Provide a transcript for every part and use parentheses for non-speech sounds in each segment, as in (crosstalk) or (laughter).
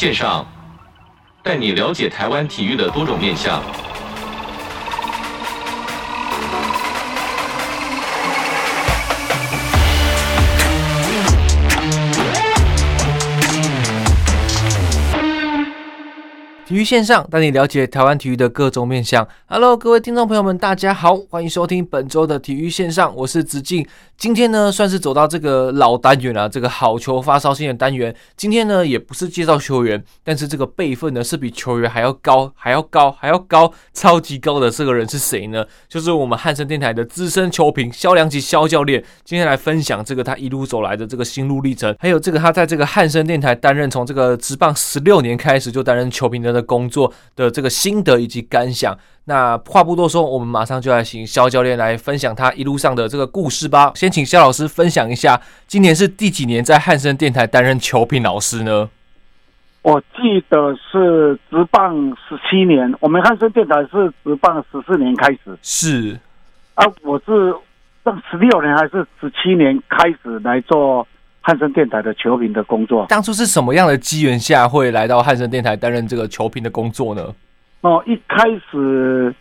线上，带你了解台湾体育的多种面向。体育线上带你了解台湾体育的各种面向。Hello，各位听众朋友们，大家好，欢迎收听本周的体育线上，我是子敬。今天呢，算是走到这个老单元了，这个好球发烧星的单元。今天呢，也不是介绍球员，但是这个辈分呢，是比球员还要高，还要高，还要高，超级高的这个人是谁呢？就是我们汉声电台的资深球评萧良吉萧教练。今天来分享这个他一路走来的这个心路历程，还有这个他在这个汉声电台担任从这个职棒十六年开始就担任球评的。工作的这个心得以及感想，那话不多说，我们马上就来请肖教练来分享他一路上的这个故事吧。先请肖老师分享一下，今年是第几年在汉森电台担任球评老师呢？我记得是职棒十七年，我们汉森电台是职棒十四年开始。是啊，我是上十六年还是十七年开始来做？汉声电台的球评的工作，当初是什么样的机缘下会来到汉声电台担任这个球评的工作呢？哦，一开始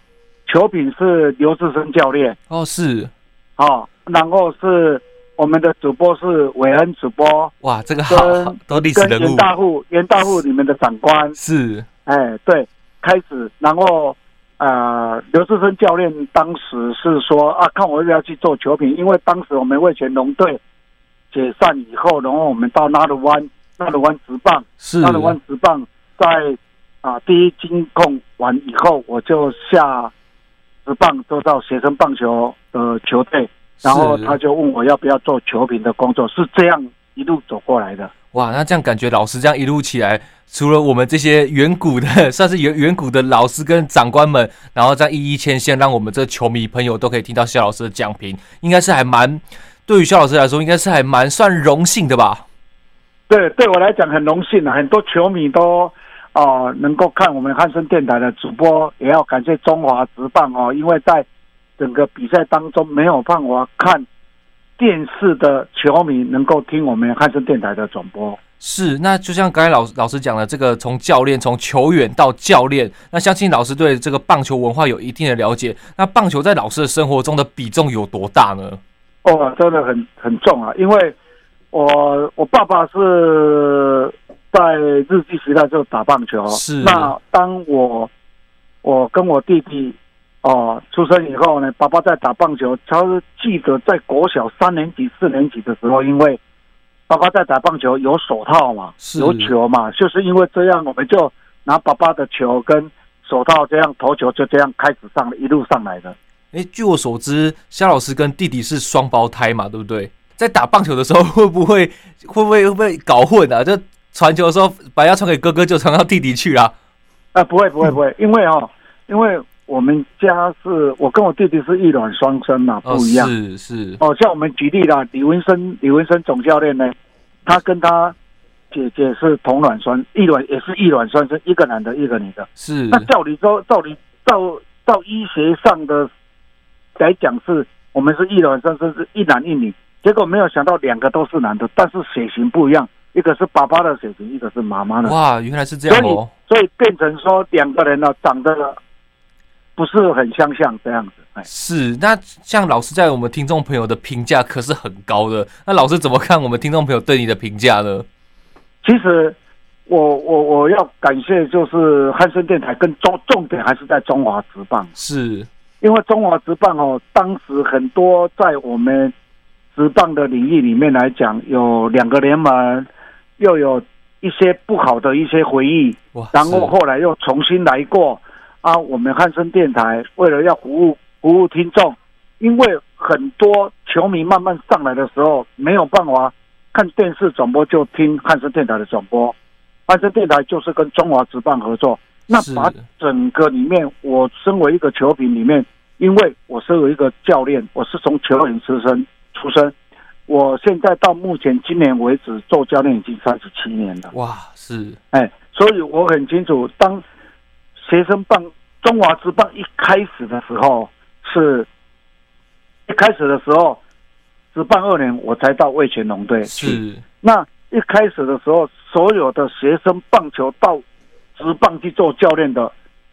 球评是刘志生教练。哦，是。哦，然后是我们的主播是韦恩主播，哇，这个好都历史人物，跟严大户严大户里面的长官。是，哎，对，开始，然后呃，刘志生教练当时是说啊，看我要不要去做球评，因为当时我们味全龙队。解散以后，然后我们到纳鲁湾，纳鲁湾直棒，是纳鲁湾直棒在啊第一金控完以后，我就下直棒，做到学生棒球的球队，然后他就问我要不要做球评的工作，是这样一路走过来的。哇，那这样感觉老师这样一路起来，除了我们这些远古的，算是远远古的老师跟长官们，然后再一一牵线，让我们这球迷朋友都可以听到萧老师的讲评，应该是还蛮。对于肖老师来说，应该是还蛮算荣幸的吧？对，对我来讲很荣幸啊！很多球迷都哦、呃、能够看我们汉森电台的主播，也要感谢中华职棒哦，因为在整个比赛当中没有办法看电视的球迷，能够听我们汉森电台的转播。是，那就像刚才老老师讲的，这个从教练从球员到教练，那相信老师对这个棒球文化有一定的了解。那棒球在老师的生活中的比重有多大呢？哦，真的很很重啊！因为我我爸爸是在日记时代就打棒球，是。那当我我跟我弟弟哦出生以后呢，爸爸在打棒球，他是记得在国小三年级、四年级的时候，因为爸爸在打棒球有手套嘛，有球嘛，就是因为这样，我们就拿爸爸的球跟手套这样投球，就这样开始上一路上来的。哎，据我所知，肖老师跟弟弟是双胞胎嘛，对不对？在打棒球的时候，(laughs) 会不会会不会会不会搞混啊？就传球的时候，把要传给哥哥，就传到弟弟去啊？啊、呃，不会不会不会，因为哦，因为我们家是我跟我弟弟是异卵双生嘛，不一样。哦、是是。哦，像我们举例啦，李文生李文生总教练呢，他跟他姐姐是同卵双异卵，也是异卵双生，一个男的，一个女的。是。那照理说，照理照照医学上的。来讲是，我们是一卵双生，是一男一女，结果没有想到两个都是男的，但是血型不一样，一个是爸爸的血型，一个是妈妈的。哇，原来是这样哦！所以，所以变成说两个人呢，长得不是很相像这样子。哎，是。那像老师在我们听众朋友的评价可是很高的，那老师怎么看我们听众朋友对你的评价呢？其实我我我要感谢，就是汉声电台跟重重点还是在中华职棒是。因为中华职棒哦，当时很多在我们职棒的领域里面来讲，有两个联盟，又有一些不好的一些回忆，然后后来又重新来过啊。我们汉声电台为了要服务服务听众，因为很多球迷慢慢上来的时候，没有办法看电视转播，就听汉声电台的转播。汉声电台就是跟中华职棒合作。那把整个里面，我身为一个球评里面，因为我身为一个教练，我是从球员出身出身，我现在到目前今年为止做教练已经三十七年了。哇，是，哎，所以我很清楚，当学生棒中华之棒一开始的时候，是一开始的时候，职棒二年我才到魏全龙队去。是，那一开始的时候，所有的学生棒球到职棒去做教练的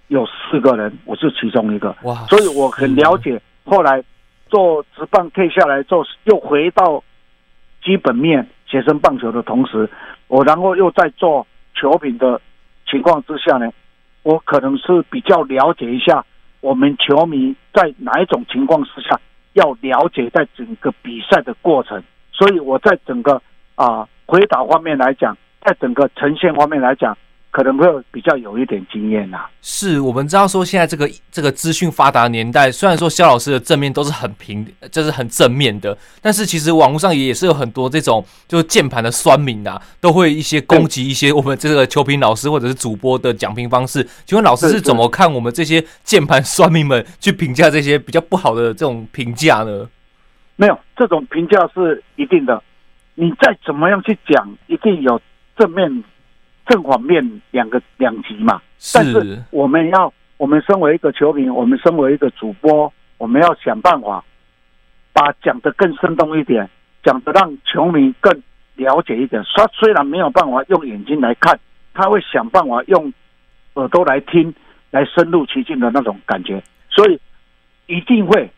有四个人，我是其中一个。哇！所以我很了解。后来做职棒退下来做，又回到基本面学生棒球的同时，我然后又在做球品的情况之下呢，我可能是比较了解一下我们球迷在哪一种情况之下要了解在整个比赛的过程，所以我在整个啊。回答方面来讲，在整个呈现方面来讲，可能会比较有一点经验呐。是我们知道说，现在这个这个资讯发达的年代，虽然说肖老师的正面都是很平，就是很正面的，但是其实网络上也是有很多这种就是键盘的酸民呐，都会一些攻击一些我们这个球评老师或者是主播的讲评方式。请问老师是怎么看我们这些键盘酸民们去评价这些比较不好的这种评价呢？没有，这种评价是一定的。你再怎么样去讲，一定有正面、正反面两个两极嘛。但是我们要，我们身为一个球迷，我们身为一个主播，我们要想办法把讲的更生动一点，讲的让球迷更了解一点。他虽然没有办法用眼睛来看，他会想办法用耳朵来听，来深入其境的那种感觉。所以一定会。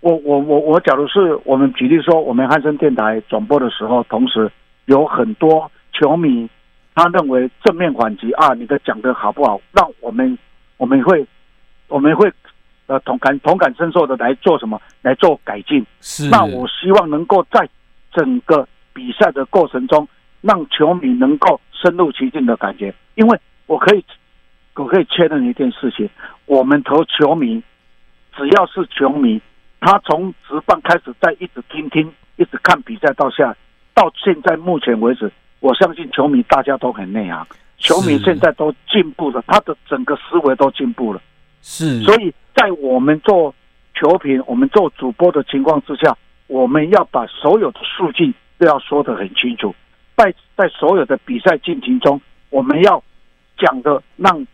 我我我我，假如是我们举例说，我们汉声电台转播的时候，同时有很多球迷，他认为正面反击啊，你的讲的好不好？让我们我们会我们会呃同感同感深受的来做什么？来做改进。是。那我希望能够在整个比赛的过程中，让球迷能够深入其境的感觉。因为我可以我可以确认一件事情，我们投球迷只要是球迷。他从直棒开始，在一直听听，一直看比赛到下，到现在目前为止，我相信球迷大家都很内行，球迷现在都进步了，他的整个思维都进步了。是，所以在我们做球评、我们做主播的情况之下，我们要把所有的数据都要说得很清楚，在在所有的比赛进行中，我们要讲的让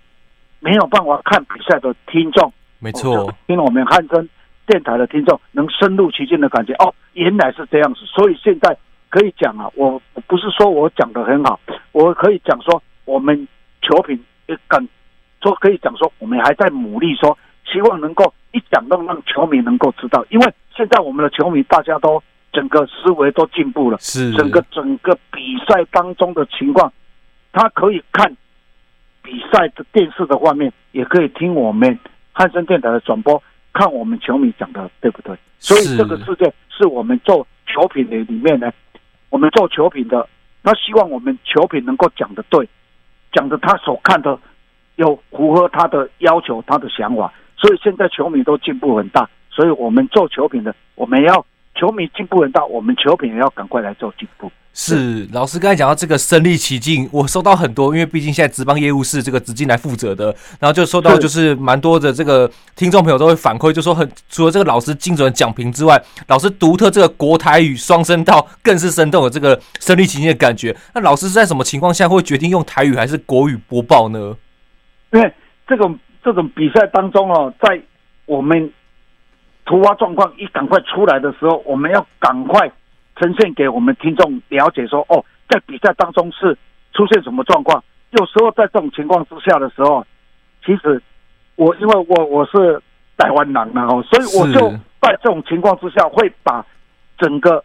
没有办法看比赛的听众，没错，听我们汉声。电台的听众能深入其境的感觉哦，原来是这样子，所以现在可以讲啊，我不是说我讲的很好，我可以讲说我们球评也敢说可以讲说我们还在努力说，希望能够一讲到让球迷能够知道，因为现在我们的球迷大家都整个思维都进步了，是整个整个比赛当中的情况，他可以看比赛的电视的画面，也可以听我们汉声电台的转播。看我们球迷讲的对不对？所以这个世界是我们做球品的里面呢，我们做球品的，他希望我们球品能够讲的对，讲的他所看的有符合他的要求、他的想法。所以现在球迷都进步很大，所以我们做球品的，我们要球迷进步很大，我们球评也要赶快来做进步。是老师刚才讲到这个身临其境，我收到很多，因为毕竟现在职棒业务是这个子敬来负责的，然后就收到就是蛮多的这个听众朋友都会反馈，就说很除了这个老师精准的讲评之外，老师独特这个国台语双声道更是生动的这个身临其境的感觉。那老师是在什么情况下会决定用台语还是国语播报呢？因为这种这种比赛当中哦，在我们突发状况一赶快出来的时候，我们要赶快。呈现给我们听众了解说，哦，在比赛当中是出现什么状况？有时候在这种情况之下的时候，其实我因为我我是台湾人嘛，哦，所以我就在这种情况之下，会把整个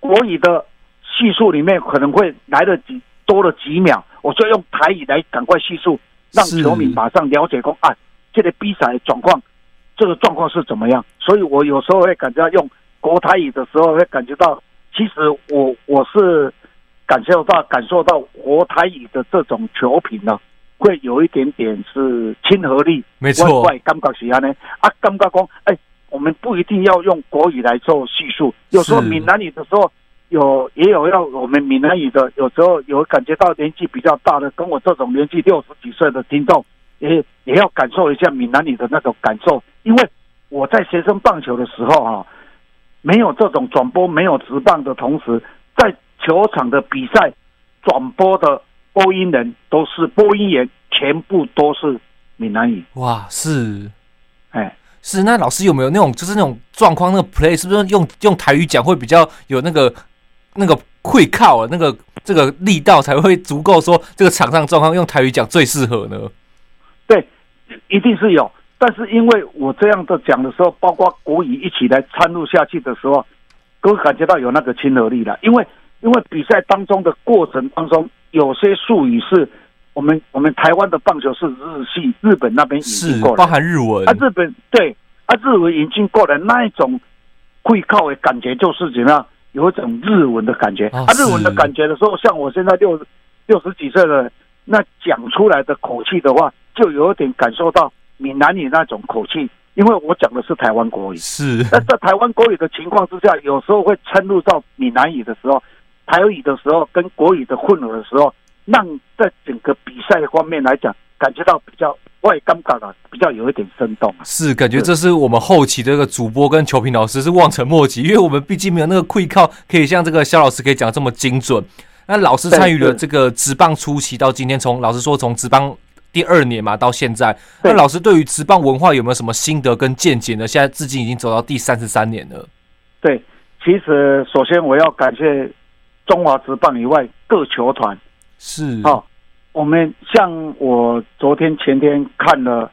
国语的叙述里面可能会来了几多了几秒，我就用台语来赶快叙述，让球迷马上了解说，啊，这个比赛状况，这个状况是怎么样？所以我有时候会感觉到用。国台语的时候会感觉到，其实我我是感受到感受到国台语的这种球品呢，会有一点点是亲和力，没错。感觉是这样呢，啊，感觉讲，哎，我们不一定要用国语来做叙述，有时候闽南语的时候有也有要我们闽南语的，有时候有感觉到年纪比较大的，跟我这种年纪六十几岁的听众，也也要感受一下闽南语的那种感受，因为我在学生棒球的时候哈。没有这种转播，没有直棒的同时，在球场的比赛转播的播音人都是播音员，全部都是闽南语。哇，是，哎，是。那老师有没有那种就是那种状况？那个 play 是不是用用台语讲会比较有那个那个会靠啊？那个这个力道才会足够，说这个场上状况用台语讲最适合呢？对，一定是有。但是因为我这样的讲的时候，包括国语一起来参入下去的时候，都感觉到有那个亲和力了。因为因为比赛当中的过程当中，有些术语是我们我们台湾的棒球是日系日本那边引进过来，包含日文啊，日本对啊，日文引进过来那一种会靠的感觉就是怎么样，有一种日文的感觉。啊，日文的感觉的时候，像我现在六六十几岁了，那讲出来的口气的话，就有点感受到。闽南语那种口气，因为我讲的是台湾国语，是。那在台湾国语的情况之下，有时候会掺入到闽南语的时候，台语的时候跟国语的混合的时候，让在整个比赛方面来讲，感觉到比较外尴尬了，比较有一点生动。是，感觉这是我们后期的这个主播跟球评老师是望尘莫及，因为我们毕竟没有那个会靠可以像这个肖老师可以讲这么精准。那老师参与了这个职棒初期到今天，从老师说从职棒。第二年嘛，到现在，那老师对于职棒文化有没有什么心得跟见解呢？现在至今已经走到第三十三年了。对，其实首先我要感谢中华职棒以外各球团。是。好、哦，我们像我昨天前天看了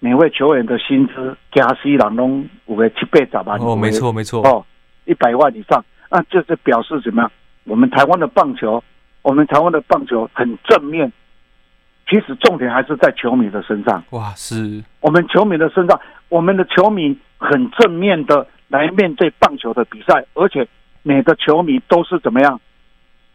每位球员的薪资，加西朗东五个七倍咋办？哦，没错没错。哦，一百万以上，那这是表示怎么样？我们台湾的棒球，我们台湾的棒球很正面。其实重点还是在球迷的身上。哇，是我们球迷的身上，我们的球迷很正面的来面对棒球的比赛，而且每个球迷都是怎么样，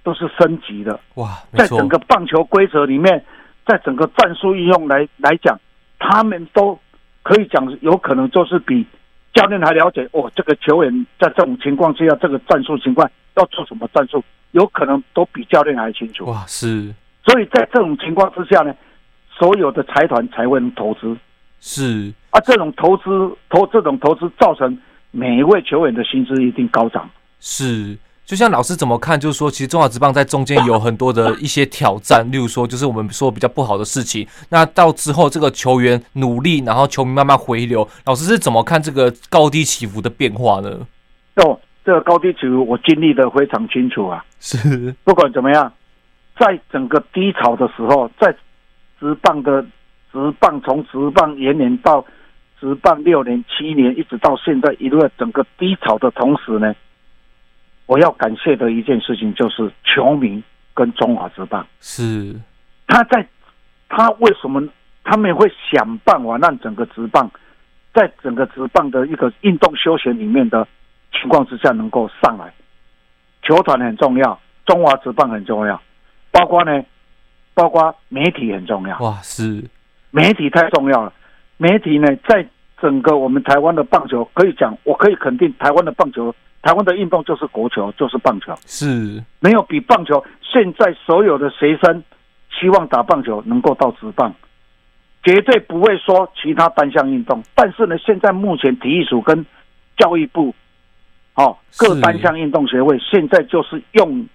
都是升级的。哇，在整个棒球规则里面，在整个战术应用来来讲，他们都可以讲，有可能就是比教练还了解哦。这个球员在这种情况之下，这个战术情况要做什么战术，有可能都比教练还清楚。哇，是。所以在这种情况之下呢，所有的财团才会投资，是啊，这种投资投这种投资造成每一位球员的薪资一定高涨。是，就像老师怎么看？就是说，其实中华职棒在中间有很多的一些挑战，(laughs) 例如说，就是我们说比较不好的事情。那到之后，这个球员努力，然后球迷慢慢回流，老师是怎么看这个高低起伏的变化呢？哦，这个高低起伏我经历的非常清楚啊。是，不管怎么样。在整个低潮的时候，在职棒的职棒从职棒元年到职棒六年、七年，一直到现在一路整个低潮的同时呢，我要感谢的一件事情就是球迷跟中华职棒。是，他在他为什么他们会想办法让整个职棒在整个职棒的一个运动休闲里面的情况之下能够上来？球团很重要，中华职棒很重要。包括呢，包括媒体很重要。哇，是媒体太重要了。媒体呢，在整个我们台湾的棒球，可以讲，我可以肯定，台湾的棒球，台湾的运动就是国球，就是棒球。是没有比棒球。现在所有的学生希望打棒球能够到职棒，绝对不会说其他单项运动。但是呢，现在目前体育署跟教育部，哦，各单项运动协会现在就是用。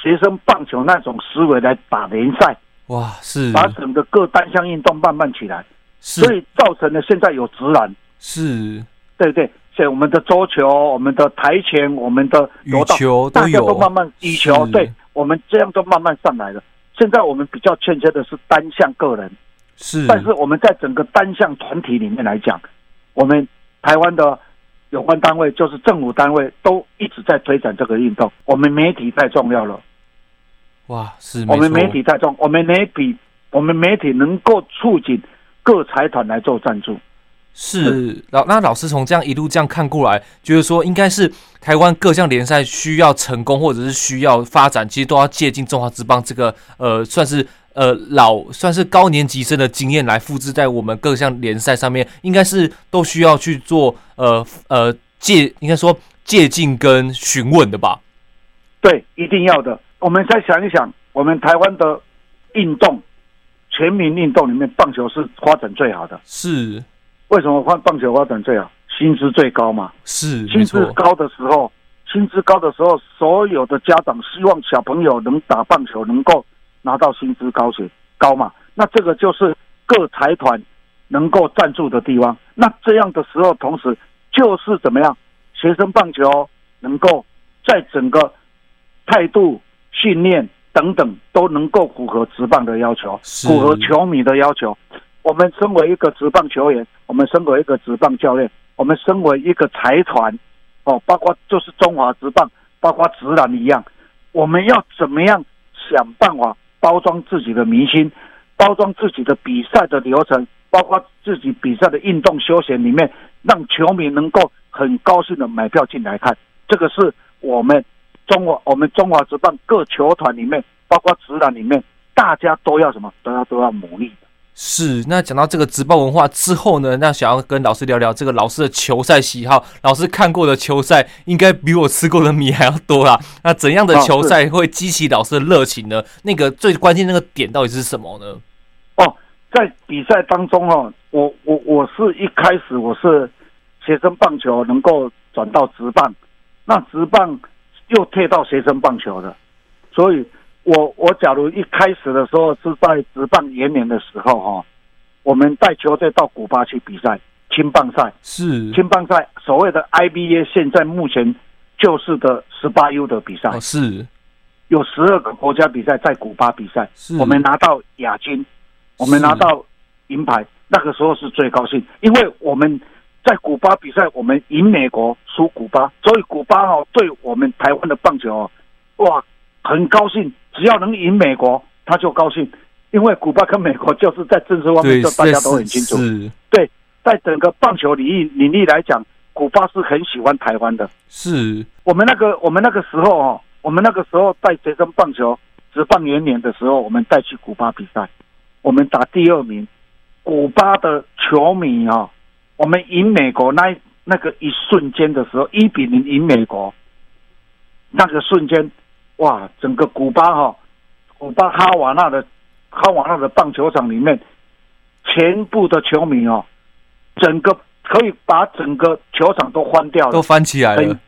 学生棒球那种思维来打联赛，哇，是。把整个各单项运动慢慢起来，所以造成了现在有直男，是，对对，所以我们的桌球、我们的台前、我们的羽球都有，大家都慢慢羽球，对，我们这样都慢慢上来了。现在我们比较欠缺的是单项个人，是，但是我们在整个单项团体里面来讲，我们台湾的。有关单位就是政府单位都一直在推展这个运动，我们媒体太重要了。哇，是我们媒体太重，我们媒体，我们媒体能够促进各财团来做赞助。是老那老师从这样一路这样看过来，觉得说应该是台湾各项联赛需要成功或者是需要发展，其实都要借鉴中华之邦这个呃，算是。呃，老算是高年级生的经验来复制在我们各项联赛上面，应该是都需要去做呃呃借，应该说借鉴跟询问的吧？对，一定要的。我们再想一想，我们台湾的运动，全民运动里面，棒球是发展最好的。是，为什么发棒球发展最好？薪资最高嘛。是，薪资高的时候，薪资高的时候，所有的家长希望小朋友能打棒球，能够。拿到薪资高些高嘛，那这个就是各财团能够赞助的地方。那这样的时候，同时就是怎么样，学生棒球能够在整个态度训练等等都能够符合职棒的要求，符合球迷的要求。我们身为一个职棒球员，我们身为一个职棒教练，我们身为一个财团，哦，包括就是中华职棒，包括直男一样，我们要怎么样想办法包装自己的明星，包装自己的比赛的流程，包括自己比赛的运动休闲里面，让球迷能够很高兴的买票进来看。这个是我们中华我们中华职棒各球团里面，包括职篮里面，大家都要什么？大家都要努力。是，那讲到这个职棒文化之后呢，那想要跟老师聊聊这个老师的球赛喜好。老师看过的球赛应该比我吃过的米还要多啦。(laughs) 那怎样的球赛会激起老师的热情呢？那个最关键那个点到底是什么呢？哦，在比赛当中哦，我我我是一开始我是学生棒球能够转到职棒，那职棒又退到学生棒球了，所以。我我假如一开始的时候是在职棒元年的时候哈，我们带球队到古巴去比赛青棒赛，是。青棒赛，所谓的 IBA 现在目前就是的十八 U 的比赛，是，有十二个国家比赛在古巴比赛，是。我们拿到亚军，我们拿到银牌，那个时候是最高兴，因为我们在古巴比赛，我们赢美国输古巴，所以古巴哦对我们台湾的棒球哦，哇，很高兴。只要能赢美国，他就高兴，因为古巴跟美国就是在政治方面，就大家都很清楚。对，在整个棒球领域领域来讲，古巴是很喜欢台湾的。是我们那个我们那个时候哦，我们那个时候带学生棒球职棒元年的时候，我们带去古巴比赛，我们打第二名。古巴的球迷啊、我们赢美国那那个一瞬间的时候，一比零赢美国，那个瞬间。哇！整个古巴哈，古巴哈瓦那的哈瓦那的棒球场里面，全部的球迷哦，整个可以把整个球场都翻掉了，都翻起来了。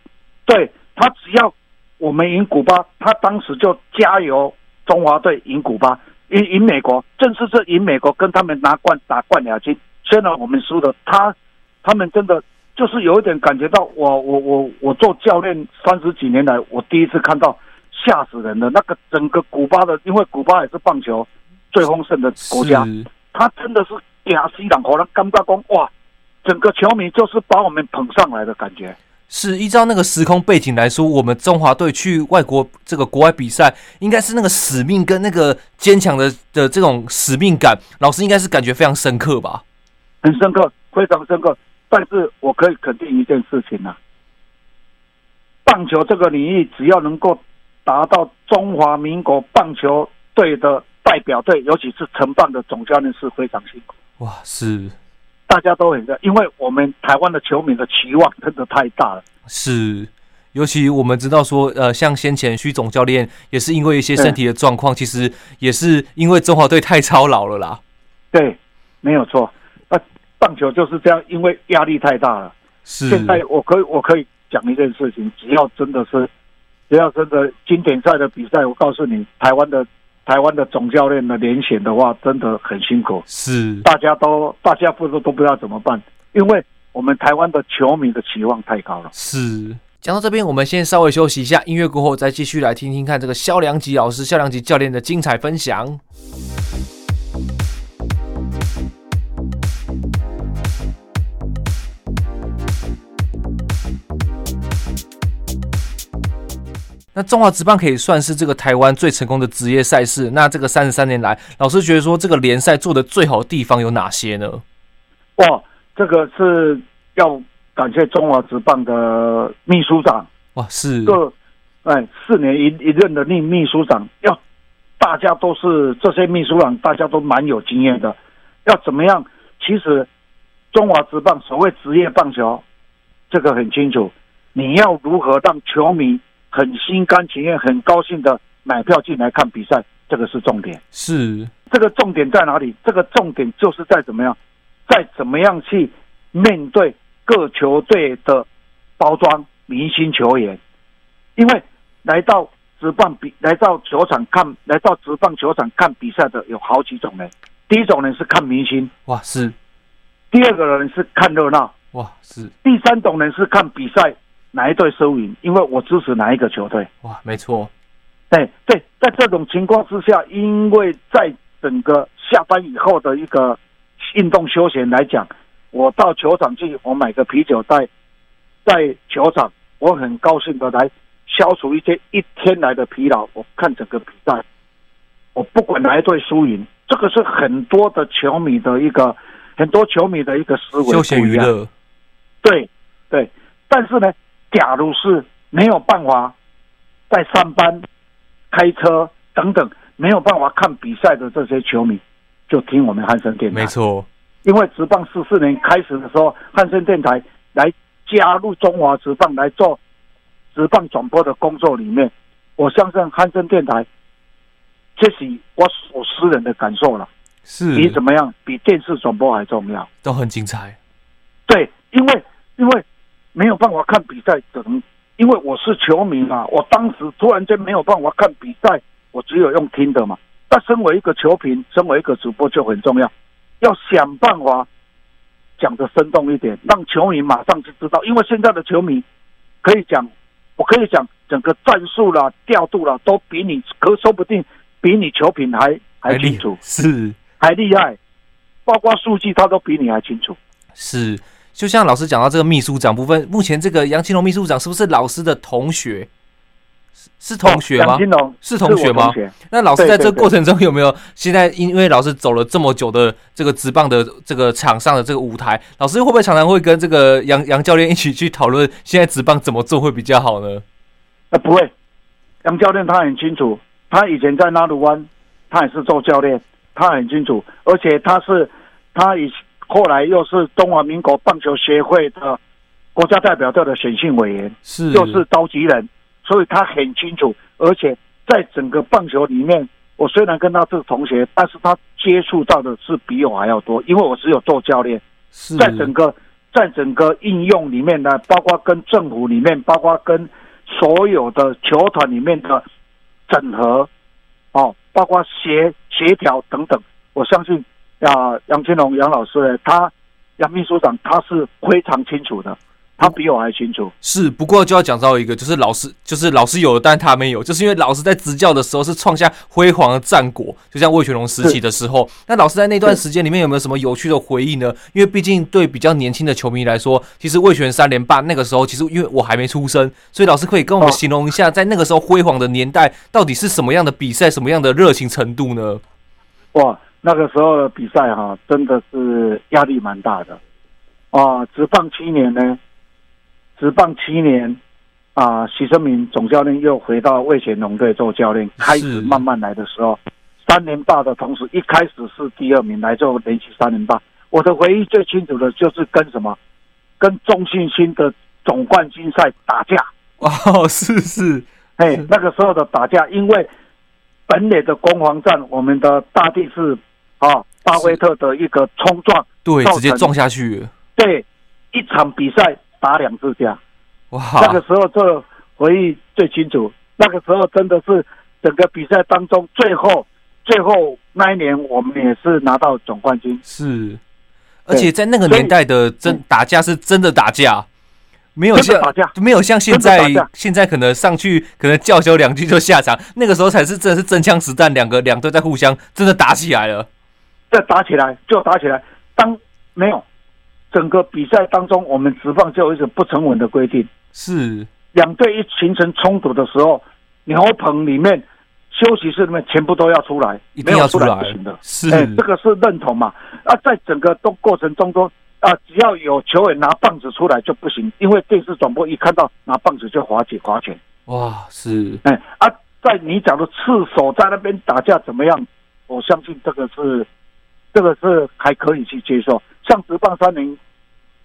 对，他只要我们赢古巴，他当时就加油中华队赢古巴，赢赢美国，正是这赢美国跟他们拿冠打冠亚军。虽然我们输了，他他们真的就是有一点感觉到我，我我我我做教练三十几年来，我第一次看到。吓死人的！那个整个古巴的，因为古巴也是棒球最丰盛的国家，他真的是亚西朗和他尴尬公哇！整个球迷就是把我们捧上来的感觉。是依照那个时空背景来说，我们中华队去外国这个国外比赛，应该是那个使命跟那个坚强的的这种使命感，老师应该是感觉非常深刻吧？很深刻，非常深刻。但是我可以肯定一件事情啊，棒球这个领域只要能够。达到中华民国棒球队的代表队，尤其是承办的总教练是非常辛苦。哇，是，大家都很热，因为我们台湾的球迷的期望真的太大了。是，尤其我们知道说，呃，像先前徐总教练也是因为一些身体的状况，其实也是因为中华队太操劳了啦。对，没有错。那棒球就是这样，因为压力太大了。是。现在我可以，我可以讲一件事情，只要真的是。只要真的经典赛的比赛，我告诉你，台湾的台湾的总教练的连选的话，真的很辛苦。是，大家都大家不都都不知道怎么办，因为我们台湾的球迷的期望太高了。是，讲到这边，我们先稍微休息一下，音乐过后再继续来听听看这个肖良吉老师、肖良吉教练的精彩分享。那中华职棒可以算是这个台湾最成功的职业赛事。那这个三十三年来，老师觉得说这个联赛做的最好的地方有哪些呢？哇，这个是要感谢中华职棒的秘书长哇，是个哎四年一一任的秘秘书长，要大家都是这些秘书长，大家都蛮有经验的。要怎么样？其实中华职棒所谓职业棒球，这个很清楚，你要如何让球迷。很心甘情愿、很高兴的买票进来看比赛，这个是重点。是这个重点在哪里？这个重点就是在怎么样，在怎么样去面对各球队的包装明星球员。因为来到职棒比，来到球场看，来到职棒球场看比赛的有好几种人。第一种人是看明星，哇，是；第二个人是看热闹，哇，是；第三种人是看比赛。哪一队输赢？因为我支持哪一个球队？哇，没错，对，对，在这种情况之下，因为在整个下班以后的一个运动休闲来讲，我到球场去，我买个啤酒在在球场，我很高兴的来消除一些一天来的疲劳。我看整个比赛，我不管哪一队输赢，这个是很多的球迷的一个很多球迷的一个思维。休闲娱乐，对对，但是呢，假如是没有办法在上班。开车等等没有办法看比赛的这些球迷，就听我们汉声电台。没错，因为职棒十四年开始的时候，汉声电台来加入中华职棒来做职棒转播的工作里面，我相信汉声电台，这是我我私人的感受了。是，比怎么样？比电视转播还重要，都很精彩。对，因为因为没有办法看比赛，等。因为我是球迷嘛，我当时突然间没有办法看比赛，我只有用听的嘛。但身为一个球评，身为一个主播就很重要，要想办法讲的生动一点，让球迷马上就知道。因为现在的球迷可以讲，我可以讲整个战术啦、调度啦，都比你可说不定比你球评还还清楚，是还厉害，包括数据他都比你还清楚，是。就像老师讲到这个秘书长部分，目前这个杨清龙秘书长是不是老师的同学？是是同学吗？是同学吗？那老师在这个过程中有没有现在因为老师走了这么久的这个职棒的这个场上的这个舞台，老师会不会常常会跟这个杨杨教练一起去讨论现在职棒怎么做会比较好呢？呃，不会，杨教练他很清楚，他以前在纳鲁湾，他也是做教练，他很清楚，而且他是他以。后来又是中华民国棒球协会的国家代表队的选训委员，是又是召集人，所以他很清楚。而且在整个棒球里面，我虽然跟他是同学，但是他接触到的是比我还要多，因为我只有做教练。在整个在整个应用里面呢，包括跟政府里面，包括跟所有的球团里面的整合，哦，包括协协调等等，我相信。啊，杨清龙杨老师呢，他杨秘书长他是非常清楚的，他比我还清楚。是，不过就要讲到一个，就是老师，就是老师有，但他没有，就是因为老师在执教的时候是创下辉煌的战果，就像魏全龙时期的时候。那老师在那段时间里面有没有什么有趣的回忆呢？因为毕竟对比较年轻的球迷来说，其实魏全三连霸那个时候，其实因为我还没出生，所以老师可以跟我们形容一下，在那个时候辉煌的年代，到底是什么样的比赛，什么样的热情程度呢？哇！那个时候的比赛哈，真的是压力蛮大的啊！职棒七年呢，职棒七年啊，许生明总教练又回到魏全龙队做教练，开始慢慢来的时候，三连霸的同时，一开始是第二名来做连续三连霸。我的回忆最清楚的就是跟什么，跟中信兴的总冠军赛打架。哦，是是，哎，那个时候的打架，因为本垒的攻防战，我们的大地是。啊，巴菲特的一个冲撞，对，直接撞下去。对，一场比赛打两次架，哇！那个时候这回忆最清楚。那个时候真的是整个比赛当中，最后最后那一年，我们也是拿到总冠军。是，而且在那个年代的真打架是真的打架，没有像打架，没有像现在现在可能上去可能叫嚣两句就下场。那个时候才是真的是真枪实弹，两个两队在互相真的打起来了。再打起来就打起来，当没有整个比赛当中，我们直棒就有一种不成文的规定，是两队一形成冲突的时候，牛棚里面、休息室里面全部都要出来，一定要出来，没有出来不行的。是，哎，这个是认同嘛？啊，在整个都过程中都啊，只要有球员拿棒子出来就不行，因为电视转播一看到拿棒子就罚解罚拳。哇，是哎啊，在你讲的赤手在那边打架怎么样？我相信这个是。这个是还可以去接受，像直棒三零，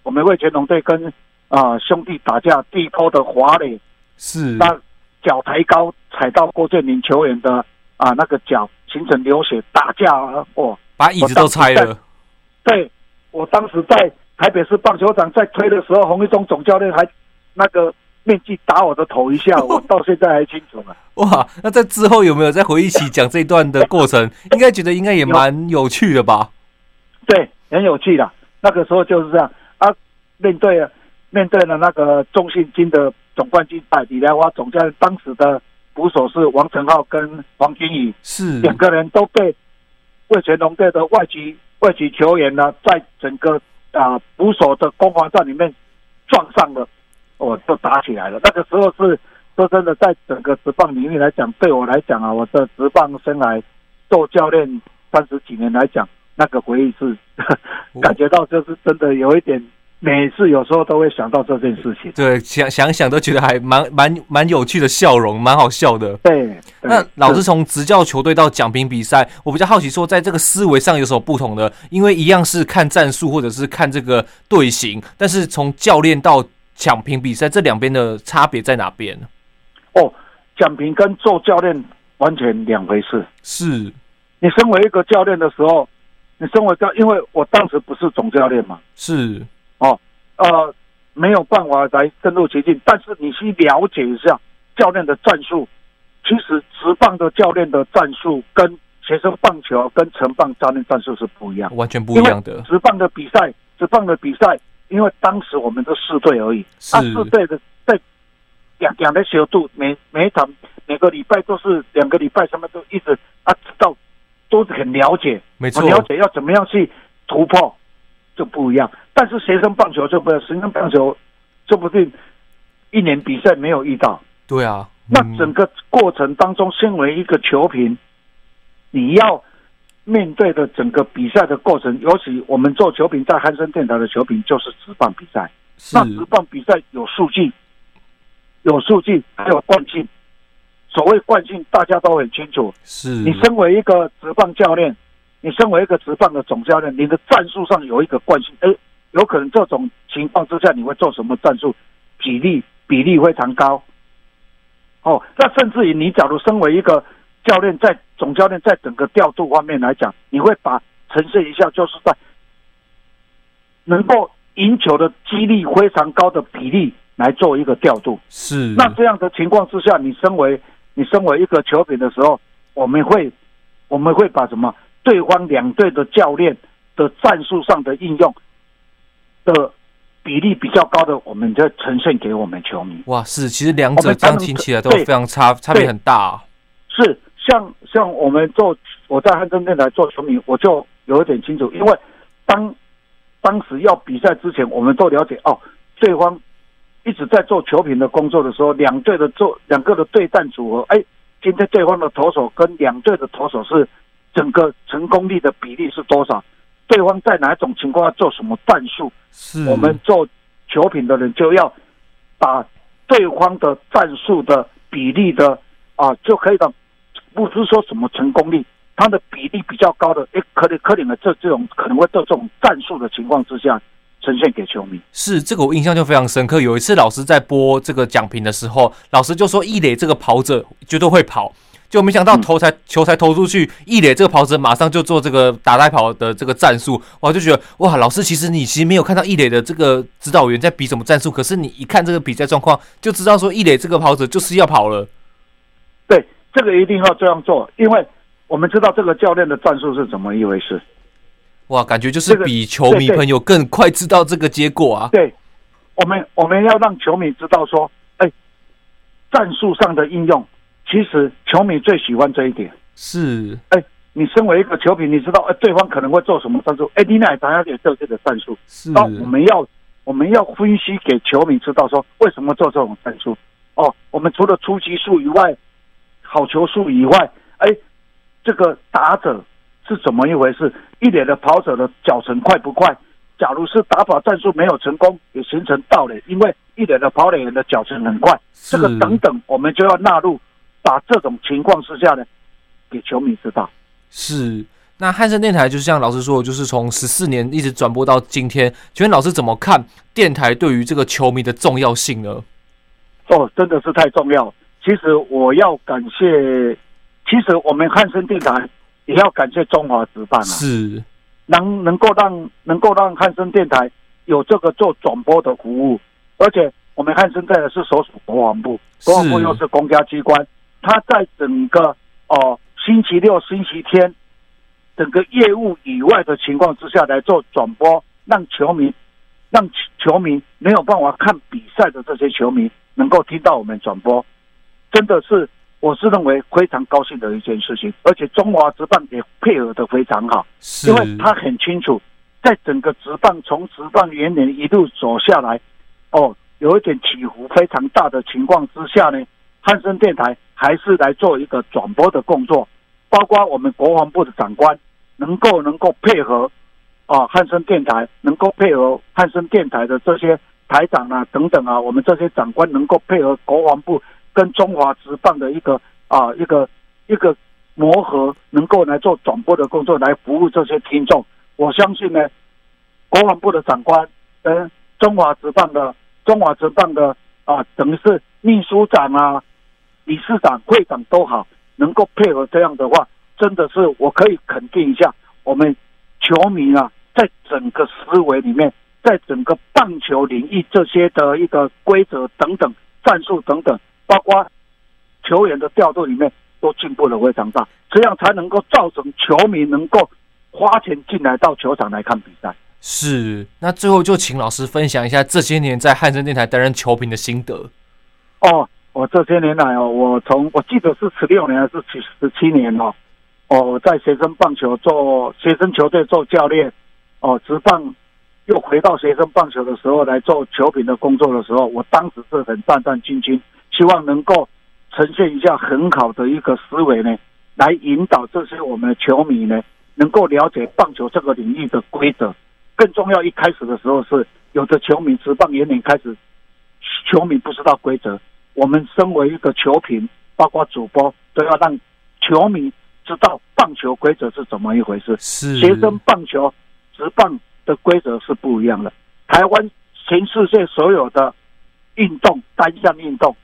我们为全龙队跟啊、呃、兄弟打架，地拖的滑垒是，那脚抬高踩到郭建明球员的啊那个脚，形成流血，打架哦，把椅子都拆了。对，我当时在台北市棒球场在推的时候，洪一中总教练还那个。面具打我的头一下，(laughs) 我到现在还清楚呢。哇，那在之后有没有再回忆起讲这一段的过程？(laughs) 应该觉得应该也蛮有趣的吧？对，很有趣的。那个时候就是这样啊，面对面对了那个中信金的总冠军赛，李来花总教练当时的捕手是王承浩跟黄金宇，是两个人都被魏全龙队的外籍外籍球员呢，在整个啊捕手的攻防战里面撞上了，哦，就打起来了。那个时候是说真的，在整个职棒领域来讲，对我来讲啊，我的职棒生涯做教练三十几年来讲，那个回忆是 (laughs) 感觉到就是真的有一点。每次有时候都会想到这件事情，对，想想想都觉得还蛮蛮蛮有趣的笑容，蛮好笑的。对，对那老师从执教球队到讲评比赛，我比较好奇说，在这个思维上有什么不同的？因为一样是看战术或者是看这个队形，但是从教练到讲评比赛，这两边的差别在哪边呢？哦，讲评跟做教练完全两回事。是，你身为一个教练的时候，你身为教，因为我当时不是总教练嘛，是。哦，呃，没有办法来深入其境，但是你去了解一下教练的战术。其实直棒的教练的战术跟学生棒球跟成棒教练战术是不一样，完全不一样的。直棒的比赛，直棒的比赛，因为当时我们都四队而已，啊，四队的在两两的小度，每每一场每个礼拜都是两个礼拜，什么都一直啊知道，都是很了解，没错，很了解要怎么样去突破。就不一样，但是学生棒球就不要，学生棒球说不定一年比赛没有遇到。对啊，嗯、那整个过程当中，身为一个球评，你要面对的整个比赛的过程，尤其我们做球评，在汉森电台的球评就是直棒比赛。那直棒比赛有数据，有数据，还有惯性。所谓惯性，大家都很清楚。是你身为一个直棒教练。你身为一个直棒的总教练，你的战术上有一个惯性，哎，有可能这种情况之下你会做什么战术？比例比例非常高。哦，那甚至于你假如身为一个教练，在总教练在整个调度方面来讲，你会把呈现一下，就是在能够赢球的几率非常高的比例来做一个调度。是。那这样的情况之下，你身为你身为一个球评的时候，我们会我们会把什么？对方两队的教练的战术上的应用的比例比较高的，我们就呈现给我们球迷。哇，是，其实两者这样听起来都非常差，差别很大啊。是，像像我们做我在汉声电台做球迷，我就有一点清楚，因为当当时要比赛之前，我们都了解哦，对方一直在做球评的工作的时候，两队的做两个的对战组合，哎，今天对方的投手跟两队的投手是。整个成功率的比例是多少？对方在哪一种情况下做什么战术？是我们做球品的人就要把对方的战术的比例的啊，就可以的，不是说什么成功率，它的比例比较高的，诶，可能可能的这这种可能会在这种战术的情况之下呈现给球迷。是这个我印象就非常深刻。有一次老师在播这个讲评的时候，老师就说易磊这个跑者绝对会跑。就没想到投才球才投出去，易磊这个跑者马上就做这个打带跑的这个战术，我就觉得哇，老师其实你其实没有看到易磊的这个指导员在比什么战术，可是你一看这个比赛状况，就知道说易磊这个跑者就是要跑了。对，这个一定要这样做，因为我们知道这个教练的战术是怎么一回事。哇，感觉就是比球迷朋友更快知道这个结果啊。对，我们我们要让球迷知道说，哎，战术上的应用。其实球迷最喜欢这一点，是哎，你身为一个球迷，你知道哎，对方可能会做什么战术？哎，你那大家也做这个战术，是。那我们要我们要分析给球迷知道说，为什么做这种战术？哦，我们除了出击数以外，好球数以外，哎，这个打者是怎么一回事？一垒的跑者的脚程快不快？假如是打法战术没有成功，也形成盗垒，因为一垒的跑垒员的脚程很快，这个等等，我们就要纳入。把这种情况之下呢，给球迷知道。是，那汉声电台就是像老师说，就是从十四年一直转播到今天。请问老师怎么看电台对于这个球迷的重要性呢？哦，真的是太重要。其实我要感谢，其实我们汉森电台也要感谢中华职棒啊，是。能能够让能够让汉森电台有这个做转播的服务，而且我们汉森电台是所属国防部，国防部又是公家机关。他在整个哦星期六、星期天整个业务以外的情况之下来做转播，让球迷、让球迷没有办法看比赛的这些球迷能够听到我们转播，真的是我是认为非常高兴的一件事情，而且中华职棒也配合的非常好，因为他很清楚，在整个职棒从职棒元年一路走下来，哦，有一点起伏非常大的情况之下呢，汉森电台还是来做一个转播的工作，包括我们国防部的长官能够能够配合啊汉森电台，能够配合汉森电台的这些台长啊等等啊，我们这些长官能够配合国防部。跟中华职棒的一个啊一个一个磨合，能够来做转播的工作，来服务这些听众。我相信呢，国防部的长官跟中华职棒的中华职棒的啊，等于是秘书长啊、理事长、会长都好，能够配合这样的话，真的是我可以肯定一下，我们球迷啊，在整个思维里面，在整个棒球领域这些的一个规则等等、战术等等。包括球员的调度里面都进步了非常大，这样才能够造成球迷能够花钱进来到球场来看比赛。是，那最后就请老师分享一下这些年在汉森电台担任球评的心得。哦，我这些年来哦，我从我记得是十六年还是十十七年哦，哦，在学生棒球做学生球队做教练，哦，职棒又回到学生棒球的时候来做球评的工作的时候，我当时是很战战兢兢。希望能够呈现一下很好的一个思维呢，来引导这些我们的球迷呢，能够了解棒球这个领域的规则。更重要，一开始的时候是有的球迷职棒元年开始，球迷不知道规则。我们身为一个球评，包括主播，都要让球迷知道棒球规则是怎么一回事。是学生棒球职棒的规则是不一样的。台湾全世界所有的运动单项运动。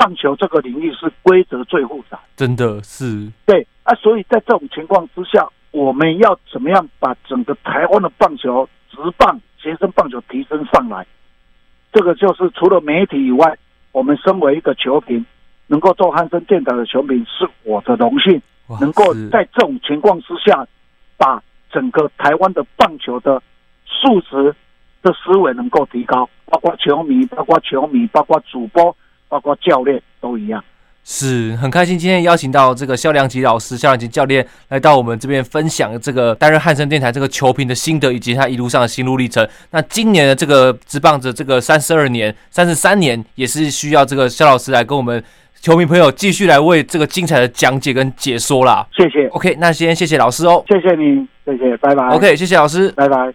棒球这个领域是规则最复杂，真的是对啊，所以在这种情况之下，我们要怎么样把整个台湾的棒球、职棒、学生棒球提升上来？这个就是除了媒体以外，我们身为一个球评，能够做汉森电台的球评是我的荣幸。能够在这种情况之下，把整个台湾的棒球的素质的思维能够提高，包括球迷，包括球迷，包括主播。包括教练都一样，是很开心今天邀请到这个肖良吉老师、肖良吉教练来到我们这边分享这个担任汉森电台这个球评的心得，以及他一路上的心路历程。那今年的这个职棒的这个三十二年、三十三年，也是需要这个肖老师来跟我们球迷朋友继续来为这个精彩的讲解跟解说啦。谢谢。OK，那先谢谢老师哦，谢谢你，谢谢，拜拜。OK，谢谢老师，拜拜。